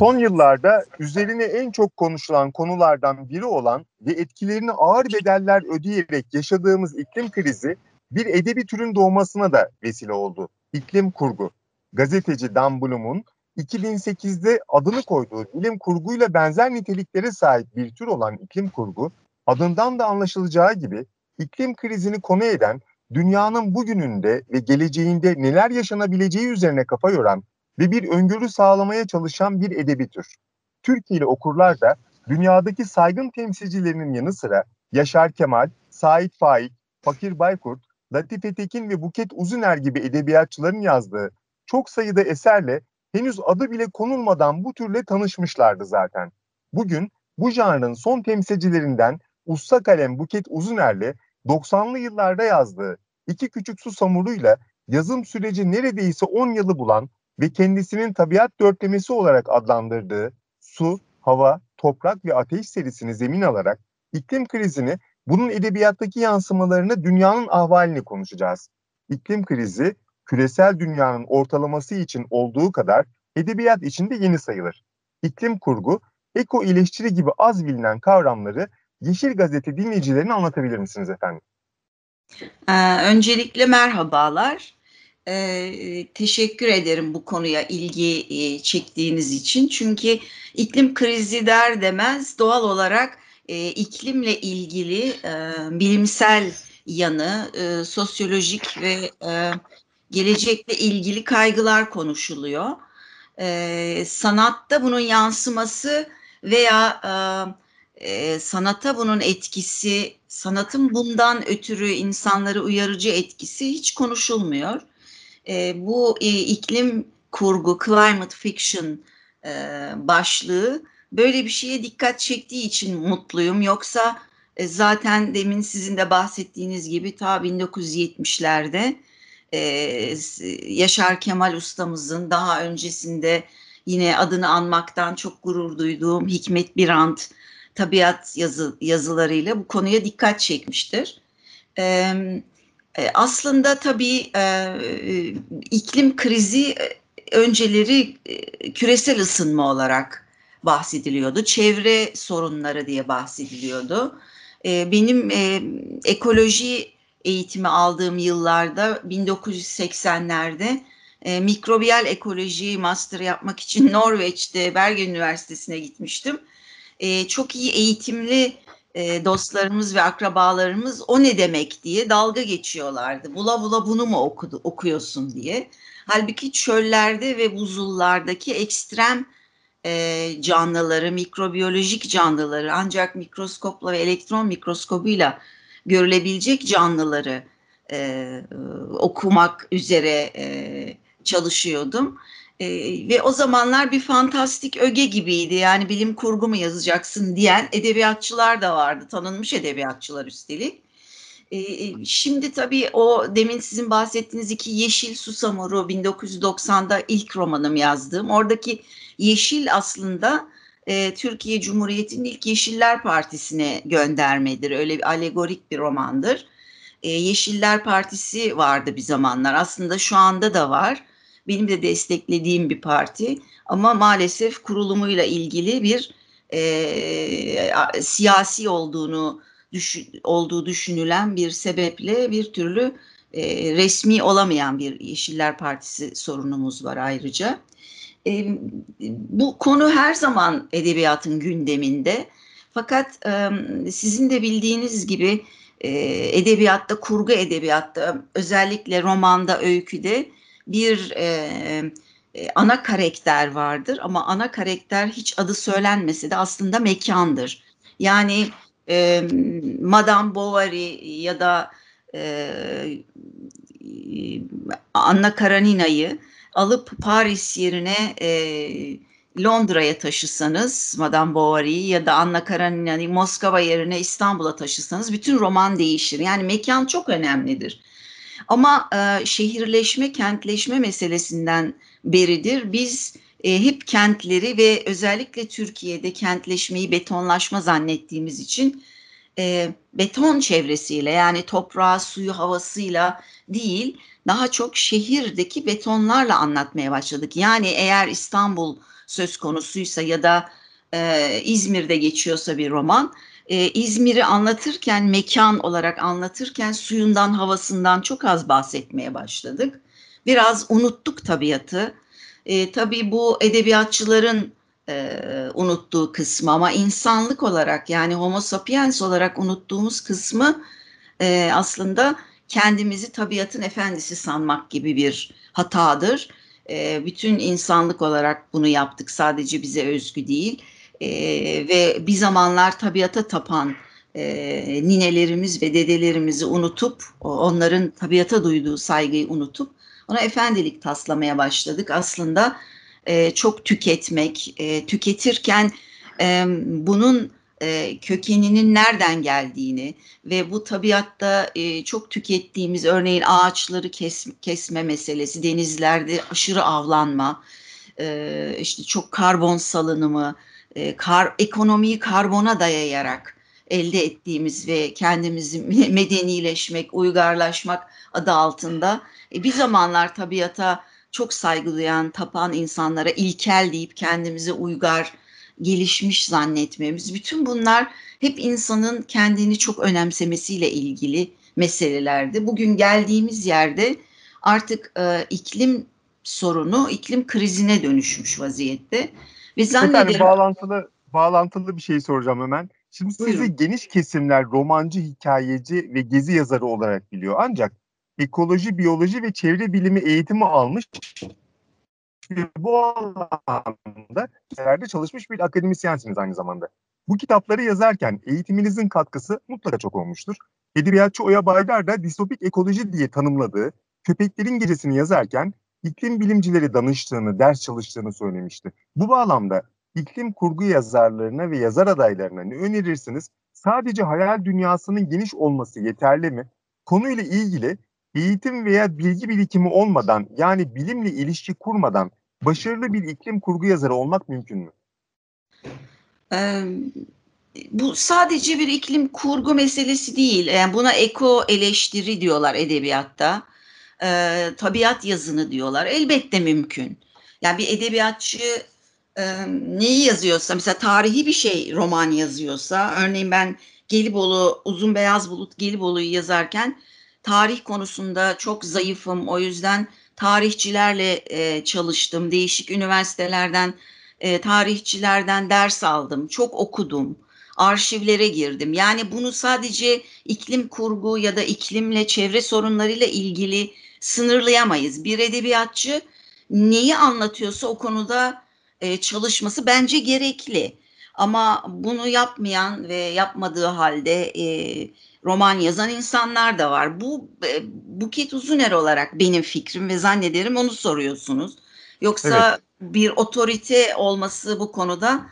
Son yıllarda üzerine en çok konuşulan konulardan biri olan ve etkilerini ağır bedeller ödeyerek yaşadığımız iklim krizi bir edebi türün doğmasına da vesile oldu. İklim kurgu. Gazeteci Dan Bloom'un 2008'de adını koyduğu bilim kurguyla benzer niteliklere sahip bir tür olan iklim kurgu, adından da anlaşılacağı gibi iklim krizini konu eden, dünyanın bugününde ve geleceğinde neler yaşanabileceği üzerine kafa yoran ve bir öngörü sağlamaya çalışan bir edebi tür. Türkiye'li okurlar da dünyadaki saygın temsilcilerinin yanı sıra Yaşar Kemal, Sait Faik, Fakir Baykurt, Latife Tekin ve Buket Uzuner gibi edebiyatçıların yazdığı çok sayıda eserle henüz adı bile konulmadan bu türle tanışmışlardı zaten. Bugün bu janrın son temsilcilerinden Usta Kalem Buket Uzuner'le 90'lı yıllarda yazdığı İki Küçük Su Samuruyla yazım süreci neredeyse 10 yılı bulan ve kendisinin tabiat dörtlemesi olarak adlandırdığı su, hava, toprak ve ateş serisini zemin alarak iklim krizini bunun edebiyattaki yansımalarını dünyanın ahvalini konuşacağız. İklim krizi küresel dünyanın ortalaması için olduğu kadar edebiyat için de yeni sayılır. İklim kurgu, eko iyileştiri gibi az bilinen kavramları Yeşil Gazete dinleyicilerine anlatabilir misiniz efendim? Ee, öncelikle merhabalar. Ee, teşekkür ederim bu konuya ilgi e, çektiğiniz için. Çünkü iklim krizi der demez doğal olarak e, iklimle ilgili e, bilimsel yanı, e, sosyolojik ve e, gelecekle ilgili kaygılar konuşuluyor. E, sanatta bunun yansıması veya e, e, sanata bunun etkisi, sanatın bundan ötürü insanları uyarıcı etkisi hiç konuşulmuyor. E, bu e, iklim kurgu, climate fiction e, başlığı böyle bir şeye dikkat çektiği için mutluyum. Yoksa e, zaten demin sizin de bahsettiğiniz gibi ta 1970'lerde e, Yaşar Kemal ustamızın daha öncesinde yine adını anmaktan çok gurur duyduğum Hikmet Birant tabiat yazı, yazılarıyla bu konuya dikkat çekmiştir. E, aslında tabii e, iklim krizi önceleri e, küresel ısınma olarak bahsediliyordu. Çevre sorunları diye bahsediliyordu. E, benim e, ekoloji eğitimi aldığım yıllarda 1980'lerde e, mikrobiyal ekoloji master yapmak için Norveç'te Bergen Üniversitesi'ne gitmiştim. E, çok iyi eğitimli e, dostlarımız ve akrabalarımız o ne demek diye dalga geçiyorlardı. Bula bula bunu mu okudu, okuyorsun diye. Halbuki çöllerde ve buzullardaki ekstrem e, canlıları, mikrobiyolojik canlıları ancak mikroskopla ve elektron mikroskobuyla görülebilecek canlıları e, okumak üzere e, çalışıyordum. E, ve o zamanlar bir fantastik öge gibiydi. Yani bilim kurgu mu yazacaksın diyen edebiyatçılar da vardı. Tanınmış edebiyatçılar üstelik. E, şimdi tabii o demin sizin bahsettiğiniz iki Yeşil Susamuru 1990'da ilk romanım yazdığım. Oradaki yeşil aslında e, Türkiye Cumhuriyeti'nin ilk Yeşiller Partisi'ne göndermedir. Öyle bir alegorik bir romandır. E, Yeşiller Partisi vardı bir zamanlar. Aslında şu anda da var. Benim de desteklediğim bir parti. Ama maalesef kurulumuyla ilgili bir e, siyasi olduğunu düşün, olduğu düşünülen bir sebeple bir türlü e, resmi olamayan bir Yeşiller Partisi sorunumuz var ayrıca. E, bu konu her zaman edebiyatın gündeminde. Fakat e, sizin de bildiğiniz gibi e, edebiyatta, kurgu edebiyatta, özellikle romanda, öyküde bir e, ana karakter vardır. Ama ana karakter hiç adı söylenmese de aslında mekandır. Yani e, Madame Bovary ya da e, Anna Karenina'yı alıp Paris yerine e, Londra'ya taşısanız Madame Bovary'yi ya da Anna Karenina'yı Moskova yerine İstanbul'a taşısanız bütün roman değişir. Yani mekan çok önemlidir. Ama e, şehirleşme, kentleşme meselesinden beridir biz e, hep kentleri ve özellikle Türkiye'de kentleşmeyi betonlaşma zannettiğimiz için e, beton çevresiyle yani toprağı, suyu, havasıyla değil daha çok şehirdeki betonlarla anlatmaya başladık. Yani eğer İstanbul söz konusuysa ya da e, İzmir'de geçiyorsa bir roman, e, İzmir'i anlatırken, mekan olarak anlatırken suyundan, havasından çok az bahsetmeye başladık. Biraz unuttuk tabiatı. E, tabii bu edebiyatçıların e, unuttuğu kısmı ama insanlık olarak yani homo sapiens olarak unuttuğumuz kısmı e, aslında kendimizi tabiatın efendisi sanmak gibi bir hatadır. E, bütün insanlık olarak bunu yaptık sadece bize özgü değil e, ve bir zamanlar tabiata tapan e, ninelerimiz ve dedelerimizi unutup onların tabiata duyduğu saygıyı unutup ona efendilik taslamaya başladık. Aslında e, çok tüketmek, e, tüketirken e, bunun e, kökeninin nereden geldiğini ve bu tabiatta e, çok tükettiğimiz örneğin ağaçları kes, kesme meselesi, denizlerde aşırı avlanma, e, işte çok karbon salınımı, e, kar, ekonomiyi karbona dayayarak elde ettiğimiz ve kendimizi medenileşmek, uygarlaşmak adı altında e, bir zamanlar tabiata çok saygı duyan, tapan insanlara ilkel deyip kendimizi uygar, gelişmiş zannetmemiz. Bütün bunlar hep insanın kendini çok önemsemesiyle ilgili meselelerdi. Bugün geldiğimiz yerde artık e, iklim sorunu, iklim krizine dönüşmüş vaziyette. Ve zannederim... Bir bağlantılı, bağlantılı bir şey soracağım hemen. Şimdi sizi Buyurun. geniş kesimler romancı, hikayeci ve gezi yazarı olarak biliyor. Ancak ekoloji, biyoloji ve çevre bilimi eğitimi almış bu alanda yerde çalışmış bir akademisyensiniz aynı zamanda. Bu kitapları yazarken eğitiminizin katkısı mutlaka çok olmuştur. Edebiyatçı Oya Baydar da distopik ekoloji diye tanımladığı Köpeklerin Gecesini yazarken iklim bilimcileri danıştığını, ders çalıştığını söylemişti. Bu bağlamda iklim kurgu yazarlarına ve yazar adaylarına ne önerirsiniz? Sadece hayal dünyasının geniş olması yeterli mi? Konuyla ilgili eğitim veya bilgi birikimi olmadan yani bilimle ilişki kurmadan başarılı bir iklim kurgu yazarı olmak mümkün mü? Ee, bu sadece bir iklim kurgu meselesi değil. Yani buna eko eleştiri diyorlar edebiyatta. Ee, tabiat yazını diyorlar. Elbette mümkün. Yani bir edebiyatçı e, neyi yazıyorsa mesela tarihi bir şey roman yazıyorsa örneğin ben Gelibolu Uzun Beyaz Bulut Gelibolu'yu yazarken tarih konusunda çok zayıfım. O yüzden tarihçilerle e, çalıştım. Değişik üniversitelerden e, tarihçilerden ders aldım. Çok okudum. Arşivlere girdim. Yani bunu sadece iklim kurgu ya da iklimle çevre sorunlarıyla ilgili sınırlayamayız. Bir edebiyatçı neyi anlatıyorsa o konuda e, çalışması bence gerekli. Ama bunu yapmayan ve yapmadığı halde e, roman yazan insanlar da var. Bu e, Buket Uzuner olarak benim fikrim ve zannederim onu soruyorsunuz. Yoksa evet. bir otorite olması bu konuda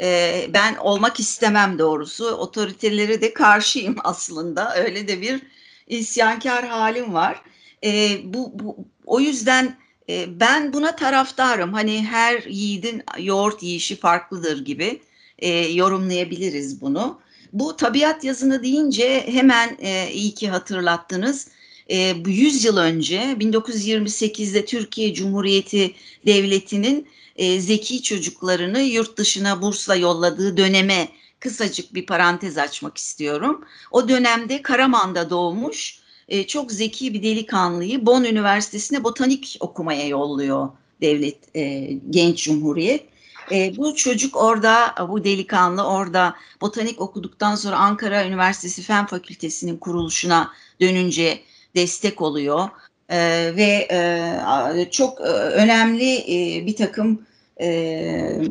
e, ben olmak istemem doğrusu. Otoritelere de karşıyım aslında. Öyle de bir isyankar halim var. E, bu, bu o yüzden e, ben buna taraftarım. Hani her yiğidin yoğurt yiyişi farklıdır gibi e, yorumlayabiliriz bunu. Bu tabiat yazını deyince hemen e, iyi ki hatırlattınız. E, bu 100 yıl önce 1928'de Türkiye Cumhuriyeti Devleti'nin e, zeki çocuklarını yurt dışına bursla yolladığı döneme kısacık bir parantez açmak istiyorum. O dönemde Karaman'da doğmuş e, çok zeki bir delikanlıyı Bonn Üniversitesi'ne botanik okumaya yolluyor devlet e, genç cumhuriyet. E, bu çocuk orada, bu delikanlı orada botanik okuduktan sonra Ankara Üniversitesi Fen Fakültesi'nin kuruluşuna dönünce destek oluyor. E, ve e, çok e, önemli e, bir takım e,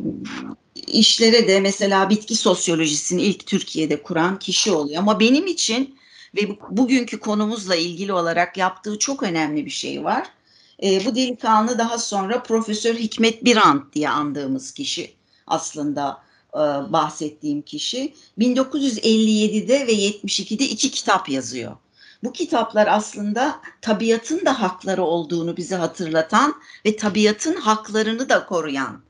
işlere de mesela bitki sosyolojisini ilk Türkiye'de kuran kişi oluyor. Ama benim için ve bugünkü konumuzla ilgili olarak yaptığı çok önemli bir şey var. E, bu delikanlı daha sonra Profesör Hikmet Birant diye andığımız kişi aslında e, bahsettiğim kişi. 1957'de ve 72'de iki kitap yazıyor. Bu kitaplar aslında tabiatın da hakları olduğunu bize hatırlatan ve tabiatın haklarını da koruyan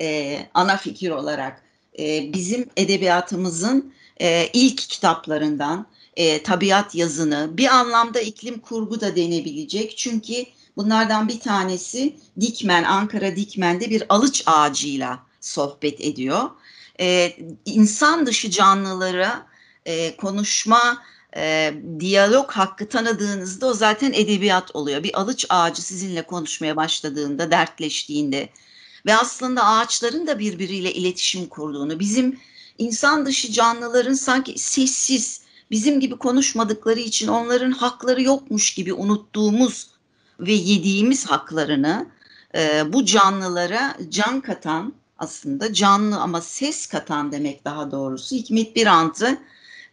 e, ana fikir olarak e, bizim edebiyatımızın e, ilk kitaplarından e, tabiat yazını bir anlamda iklim kurgu da denebilecek. Çünkü Bunlardan bir tanesi Dikmen, Ankara Dikmen'de bir alıç ağacıyla sohbet ediyor. Ee, insan dışı canlılara e, konuşma, e, diyalog hakkı tanıdığınızda o zaten edebiyat oluyor. Bir alıç ağacı sizinle konuşmaya başladığında, dertleştiğinde ve aslında ağaçların da birbiriyle iletişim kurduğunu, bizim insan dışı canlıların sanki sessiz, bizim gibi konuşmadıkları için onların hakları yokmuş gibi unuttuğumuz ve yediğimiz haklarını e, bu canlılara can katan aslında canlı ama ses katan demek daha doğrusu Hikmet Birant'ı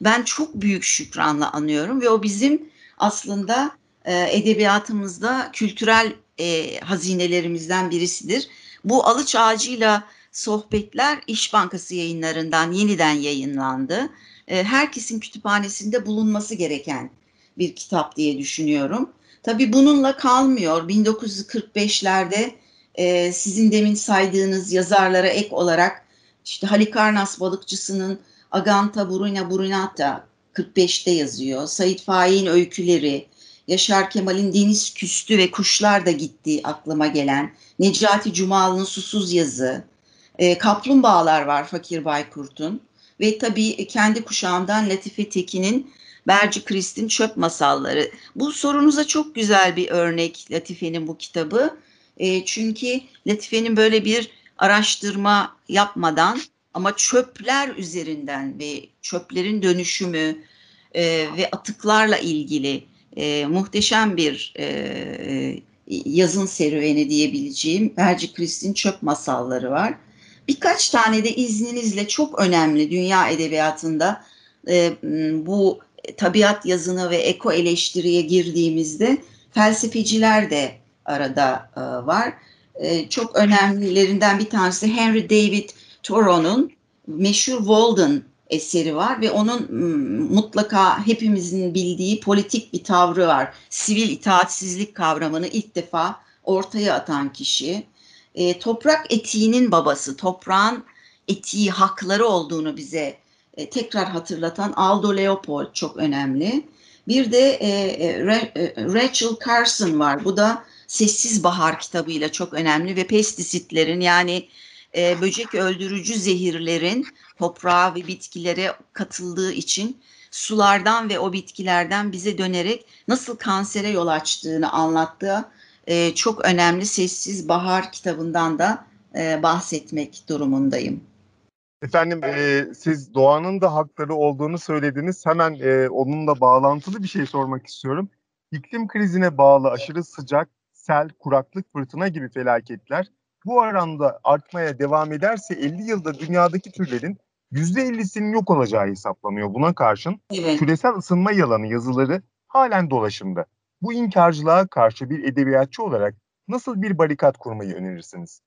ben çok büyük şükranla anıyorum ve o bizim aslında e, edebiyatımızda kültürel e, hazinelerimizden birisidir. Bu alıç ağacıyla sohbetler İş Bankası yayınlarından yeniden yayınlandı. E, herkesin kütüphanesinde bulunması gereken bir kitap diye düşünüyorum. Tabii bununla kalmıyor. 1945'lerde e, sizin demin saydığınız yazarlara ek olarak işte Halikarnas balıkçısının Aganta Burina Burinata 45'te yazıyor. Said Faik'in öyküleri, Yaşar Kemal'in Deniz Küstü ve Kuşlar da Gitti aklıma gelen, Necati Cumalı'nın Susuz Yazı, e, Kaplumbağalar var Fakir Baykurt'un ve tabii kendi kuşağımdan Latife Tekin'in Berci Krist'in Çöp Masalları. Bu sorunuza çok güzel bir örnek Latife'nin bu kitabı. E, çünkü Latife'nin böyle bir araştırma yapmadan ama çöpler üzerinden ve çöplerin dönüşümü e, ve atıklarla ilgili e, muhteşem bir e, yazın serüveni diyebileceğim Berci Krist'in çöp masalları var. Birkaç tane de izninizle çok önemli dünya edebiyatında e, bu tabiat yazını ve eko eleştiriye girdiğimizde felsefeciler de arada e, var. E, çok önemlilerinden bir tanesi Henry David Thoreau'nun meşhur Walden eseri var ve onun mutlaka hepimizin bildiği politik bir tavrı var. Sivil itaatsizlik kavramını ilk defa ortaya atan kişi. E, toprak etiğinin babası, toprağın etiği, hakları olduğunu bize e, tekrar hatırlatan Aldo Leopold çok önemli. Bir de e, e, e, Rachel Carson var. Bu da Sessiz Bahar kitabıyla çok önemli ve pestisitlerin yani e, böcek öldürücü zehirlerin toprağa ve bitkilere katıldığı için sulardan ve o bitkilerden bize dönerek nasıl kansere yol açtığını anlattığı e, çok önemli Sessiz Bahar kitabından da e, bahsetmek durumundayım. Efendim e, siz doğanın da hakları olduğunu söylediniz. Hemen e, onunla bağlantılı bir şey sormak istiyorum. İklim krizine bağlı aşırı sıcak, sel, kuraklık, fırtına gibi felaketler bu oranda artmaya devam ederse 50 yılda dünyadaki türlerin %50'sinin yok olacağı hesaplanıyor. Buna karşın evet. küresel ısınma yalanı yazıları halen dolaşımda. Bu inkarcılığa karşı bir edebiyatçı olarak nasıl bir barikat kurmayı önerirsiniz?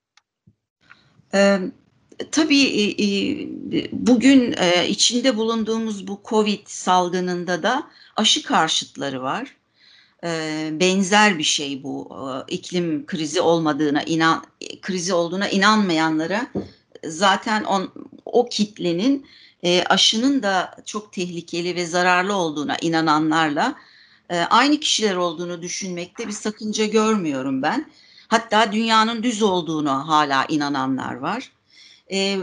Ee, tabii bugün e, içinde bulunduğumuz bu Covid salgınında da aşı karşıtları var. E, benzer bir şey bu e, iklim krizi olmadığına inan krizi olduğuna inanmayanlara zaten on, o kitlenin e, aşının da çok tehlikeli ve zararlı olduğuna inananlarla e, aynı kişiler olduğunu düşünmekte bir sakınca görmüyorum ben. Hatta dünyanın düz olduğunu hala inananlar var. E,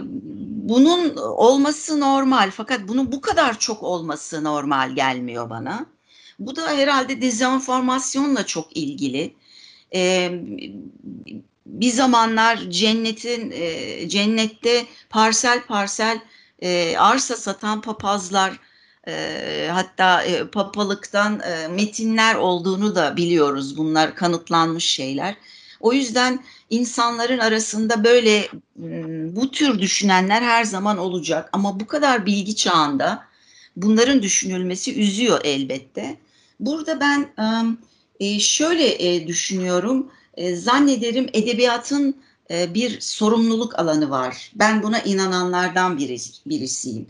bunun olması normal fakat bunun bu kadar çok olması normal gelmiyor bana. Bu da herhalde dezenformasyonla çok ilgili. E, bir zamanlar cennetin cennette parsel parsel arsa satan papazlar hatta e, papalıktan e, metinler olduğunu da biliyoruz. Bunlar kanıtlanmış şeyler. O yüzden insanların arasında böyle bu tür düşünenler her zaman olacak. Ama bu kadar bilgi çağında bunların düşünülmesi üzüyor elbette. Burada ben e, şöyle düşünüyorum. Zannederim edebiyatın bir sorumluluk alanı var. Ben buna inananlardan birisiyim.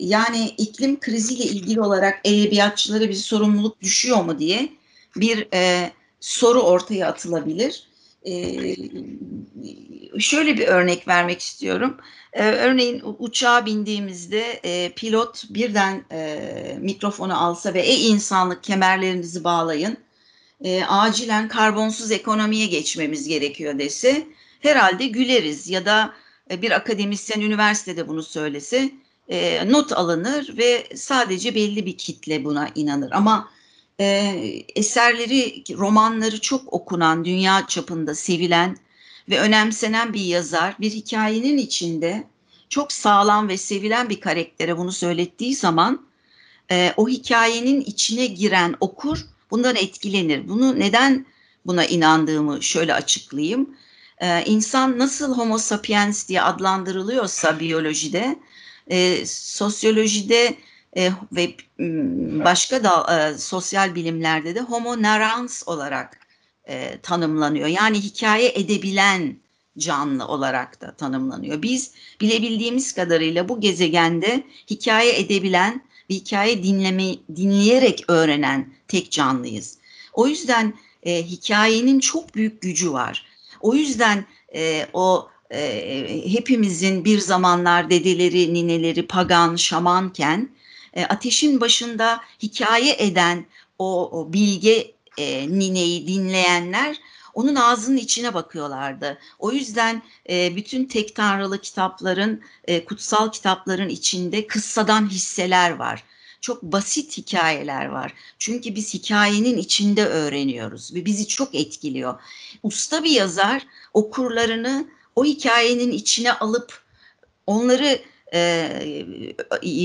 Yani iklim kriziyle ilgili olarak edebiyatçılara bir sorumluluk düşüyor mu diye bir soru ortaya atılabilir. Şöyle bir örnek vermek istiyorum. Ee, örneğin uçağa bindiğimizde e, pilot birden e, mikrofonu alsa ve ey insanlık kemerlerinizi bağlayın. e, acilen karbonsuz ekonomiye geçmemiz gerekiyor dese herhalde güleriz ya da e, bir akademisyen üniversitede bunu söylese e, not alınır ve sadece belli bir kitle buna inanır. Ama e, eserleri, romanları çok okunan, dünya çapında sevilen ve önemsenen bir yazar bir hikayenin içinde çok sağlam ve sevilen bir karaktere bunu söylettiği zaman e, o hikayenin içine giren okur bundan etkilenir. Bunu neden buna inandığımı şöyle açıklayayım. Ee, insan nasıl homo sapiens diye adlandırılıyorsa biyolojide, e, sosyolojide e, ve başka da e, sosyal bilimlerde de homo narrans olarak e, tanımlanıyor. Yani hikaye edebilen canlı olarak da tanımlanıyor. Biz bilebildiğimiz kadarıyla bu gezegende hikaye edebilen bir hikaye dinleme, dinleyerek öğrenen tek canlıyız. O yüzden e, hikayenin çok büyük gücü var. O yüzden e, o e, hepimizin bir zamanlar dedeleri, nineleri pagan, şamanken e, ateşin başında hikaye eden o, o bilge e, nineyi dinleyenler onun ağzının içine bakıyorlardı. O yüzden e, bütün tek tanrılı kitapların, e, kutsal kitapların içinde kıssadan hisseler var. Çok basit hikayeler var. Çünkü biz hikayenin içinde öğreniyoruz ve bizi çok etkiliyor. Usta bir yazar okurlarını o hikayenin içine alıp onları e, e,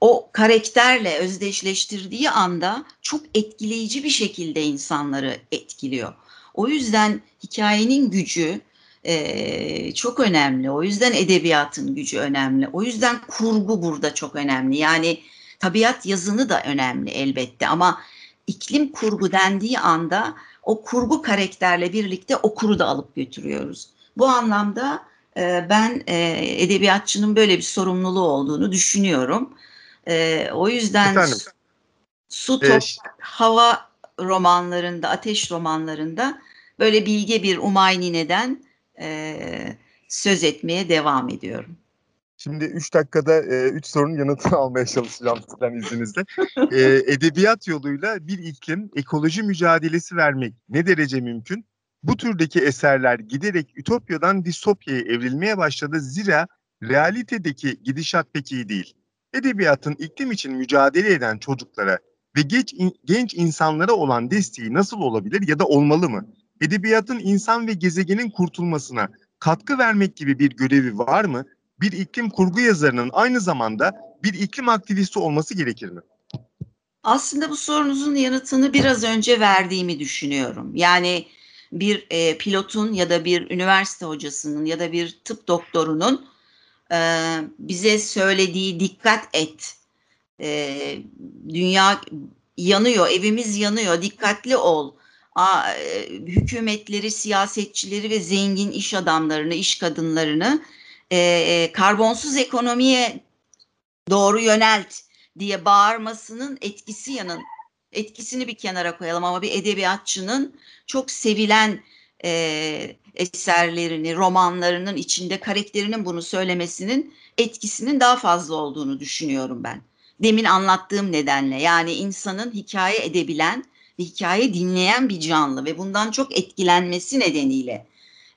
o karakterle özdeşleştirdiği anda çok etkileyici bir şekilde insanları etkiliyor. O yüzden hikayenin gücü e, çok önemli. O yüzden edebiyatın gücü önemli. O yüzden kurgu burada çok önemli. Yani tabiat yazını da önemli elbette ama iklim kurgu dendiği anda o kurgu karakterle birlikte okuru da alıp götürüyoruz. Bu anlamda e, ben e, edebiyatçının böyle bir sorumluluğu olduğunu düşünüyorum. E, o yüzden Efendim? su, toprak, hava romanlarında, ateş romanlarında böyle bilge bir Umaynine'den e, söz etmeye devam ediyorum. Şimdi 3 dakikada 3 e, sorunun yanıtını almaya çalışacağım sizden izninizle. e, edebiyat yoluyla bir iklim ekoloji mücadelesi vermek ne derece mümkün? Bu türdeki eserler giderek ütopyadan distopyaya evrilmeye başladı. Zira realitedeki gidişat pek iyi değil. Edebiyatın iklim için mücadele eden çocuklara ve genç, genç insanlara olan desteği nasıl olabilir ya da olmalı mı? edebiyatın insan ve gezegenin kurtulmasına katkı vermek gibi bir görevi var mı? Bir iklim kurgu yazarının aynı zamanda bir iklim aktivisti olması gerekir mi? Aslında bu sorunuzun yanıtını biraz önce verdiğimi düşünüyorum. Yani bir e, pilotun ya da bir üniversite hocasının ya da bir tıp doktorunun e, bize söylediği dikkat et, e, dünya yanıyor, evimiz yanıyor, dikkatli ol. E, hükümetleri, siyasetçileri ve zengin iş adamlarını, iş kadınlarını e, e, karbonsuz ekonomiye doğru yönelt diye bağırmasının etkisi yanın etkisini bir kenara koyalım ama bir edebiyatçının çok sevilen e, eserlerini, romanlarının içinde karakterinin bunu söylemesinin etkisinin daha fazla olduğunu düşünüyorum ben. Demin anlattığım nedenle yani insanın hikaye edebilen ve hikaye dinleyen bir canlı ve bundan çok etkilenmesi nedeniyle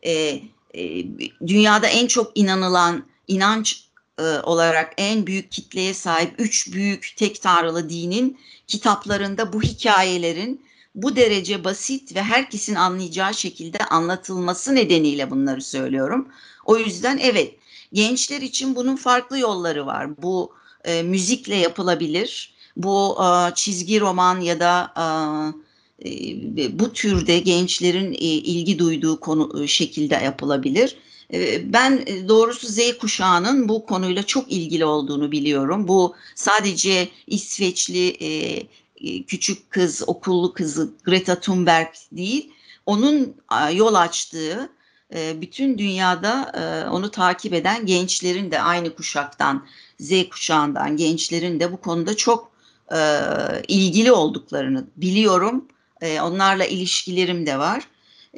e, e, dünyada en çok inanılan inanç e, olarak en büyük kitleye sahip üç büyük tek tanrılı dinin kitaplarında bu hikayelerin bu derece basit ve herkesin anlayacağı şekilde anlatılması nedeniyle bunları söylüyorum. O yüzden evet gençler için bunun farklı yolları var. Bu e, müzikle yapılabilir bu e, çizgi roman ya da e, bu türde gençlerin e, ilgi duyduğu konu şekilde yapılabilir. Ben doğrusu Z kuşağının bu konuyla çok ilgili olduğunu biliyorum. Bu sadece İsveçli küçük kız, okullu kızı Greta Thunberg değil, onun yol açtığı bütün dünyada onu takip eden gençlerin de aynı kuşaktan, Z kuşağından gençlerin de bu konuda çok e, ilgili olduklarını biliyorum. E, onlarla ilişkilerim de var.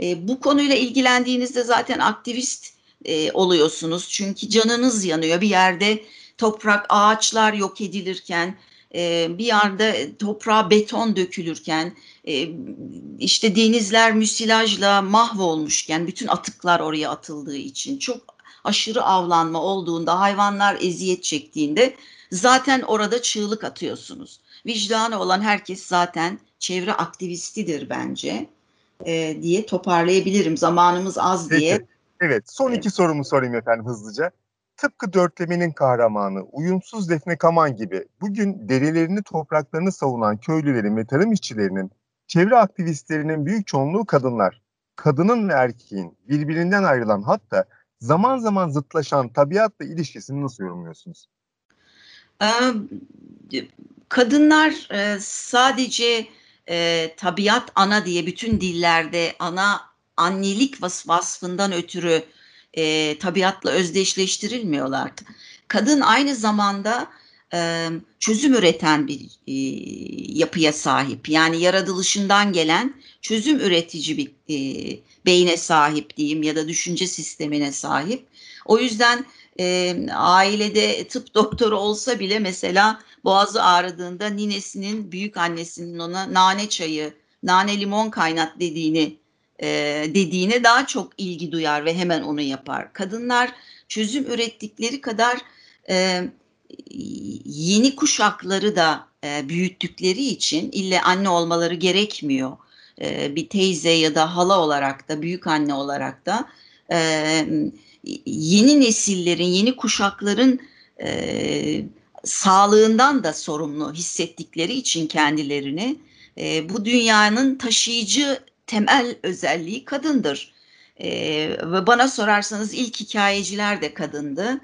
E, bu konuyla ilgilendiğinizde zaten aktivist e, oluyorsunuz. Çünkü canınız yanıyor. Bir yerde toprak, ağaçlar yok edilirken e, bir yerde toprağa beton dökülürken e, işte denizler müsilajla mahvolmuşken bütün atıklar oraya atıldığı için çok aşırı avlanma olduğunda hayvanlar eziyet çektiğinde zaten orada çığlık atıyorsunuz. Vicdanı olan herkes zaten çevre aktivistidir bence e, diye toparlayabilirim. Zamanımız az diye. Evet, son iki sorumu sorayım efendim hızlıca. Tıpkı dörtlemenin kahramanı, uyumsuz Defne Kaman gibi bugün derelerini, topraklarını savunan köylülerin ve tarım işçilerinin, çevre aktivistlerinin büyük çoğunluğu kadınlar. Kadının ve erkeğin birbirinden ayrılan hatta zaman zaman zıtlaşan tabiatla ilişkisini nasıl yorumluyorsunuz? Ee, Kadınlar e, sadece e, tabiat ana diye bütün dillerde ana annelik vas vasfından ötürü e, tabiatla özdeşleştirilmiyorlar. Kadın aynı zamanda e, çözüm üreten bir e, yapıya sahip. Yani yaratılışından gelen çözüm üretici bir e, beyne sahip diyeyim ya da düşünce sistemine sahip. O yüzden e, ailede tıp doktoru olsa bile mesela boğazı ağrıdığında ninesinin büyük annesinin ona nane çayı, nane limon kaynat dediğini e, dediğine daha çok ilgi duyar ve hemen onu yapar. Kadınlar çözüm ürettikleri kadar e, yeni kuşakları da e, büyüttükleri için ille anne olmaları gerekmiyor. E, bir teyze ya da hala olarak da büyük anne olarak da e, yeni nesillerin, yeni kuşakların e, sağlığından da sorumlu hissettikleri için kendilerini e, bu dünyanın taşıyıcı temel özelliği kadındır. E, ve bana sorarsanız ilk hikayeciler de kadındı.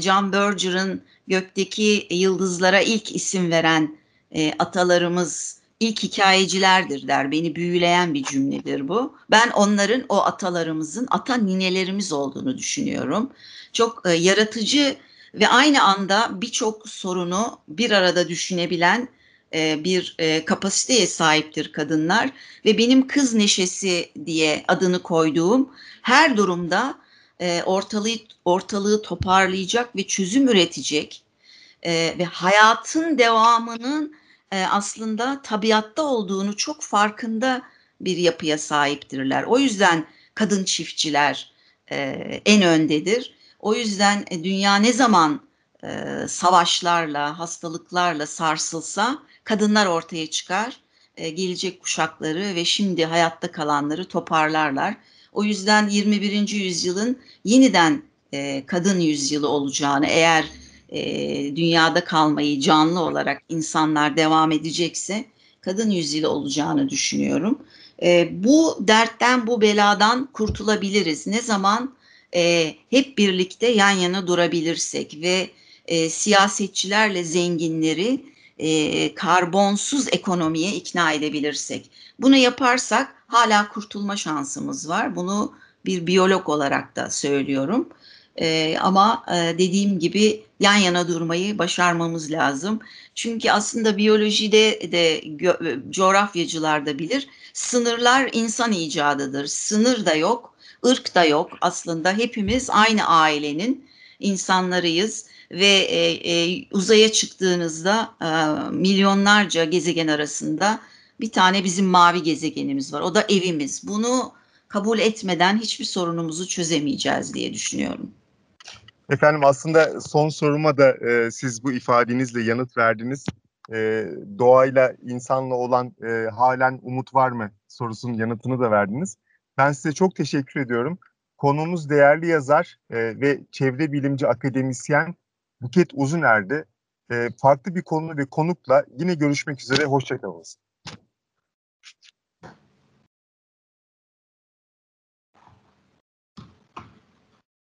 John Berger'ın gökteki yıldızlara ilk isim veren e, atalarımız ilk hikayecilerdir der. Beni büyüleyen bir cümledir bu. Ben onların o atalarımızın ata ninelerimiz olduğunu düşünüyorum. Çok e, yaratıcı ve aynı anda birçok sorunu bir arada düşünebilen e, bir e, kapasiteye sahiptir kadınlar ve benim kız neşesi diye adını koyduğum her durumda e, ortalığı ortalığı toparlayacak ve çözüm üretecek ve hayatın devamının aslında tabiatta olduğunu çok farkında bir yapıya sahiptirler. O yüzden kadın çiftçiler en öndedir. O yüzden dünya ne zaman savaşlarla, hastalıklarla sarsılsa kadınlar ortaya çıkar, e, gelecek kuşakları ve şimdi hayatta kalanları toparlarlar. O yüzden 21. yüzyılın yeniden e, kadın yüzyılı olacağını eğer e, dünyada kalmayı canlı olarak insanlar devam edecekse kadın yüzyılı olacağını düşünüyorum. E, bu dertten, bu beladan kurtulabiliriz. Ne zaman e, hep birlikte yan yana durabilirsek ve e, siyasetçilerle zenginleri e, karbonsuz ekonomiye ikna edebilirsek. Bunu yaparsak hala kurtulma şansımız var. Bunu bir biyolog olarak da söylüyorum. E, ama e, dediğim gibi yan yana durmayı başarmamız lazım. Çünkü aslında biyolojide de coğrafyacılar da bilir. Sınırlar insan icadıdır. Sınır da yok, ırk da yok. Aslında hepimiz aynı ailenin insanlarıyız ve e, e, uzaya çıktığınızda e, milyonlarca gezegen arasında bir tane bizim mavi gezegenimiz var. O da evimiz. Bunu kabul etmeden hiçbir sorunumuzu çözemeyeceğiz diye düşünüyorum. Efendim aslında son soruma da e, siz bu ifadenizle yanıt verdiniz. E, doğayla, insanla olan e, halen umut var mı sorusunun yanıtını da verdiniz. Ben size çok teşekkür ediyorum. Konuğumuz değerli yazar e, ve çevre bilimci akademisyen Buket Uzuner'di. E, farklı bir konu ve konukla yine görüşmek üzere. Hoşçakalın.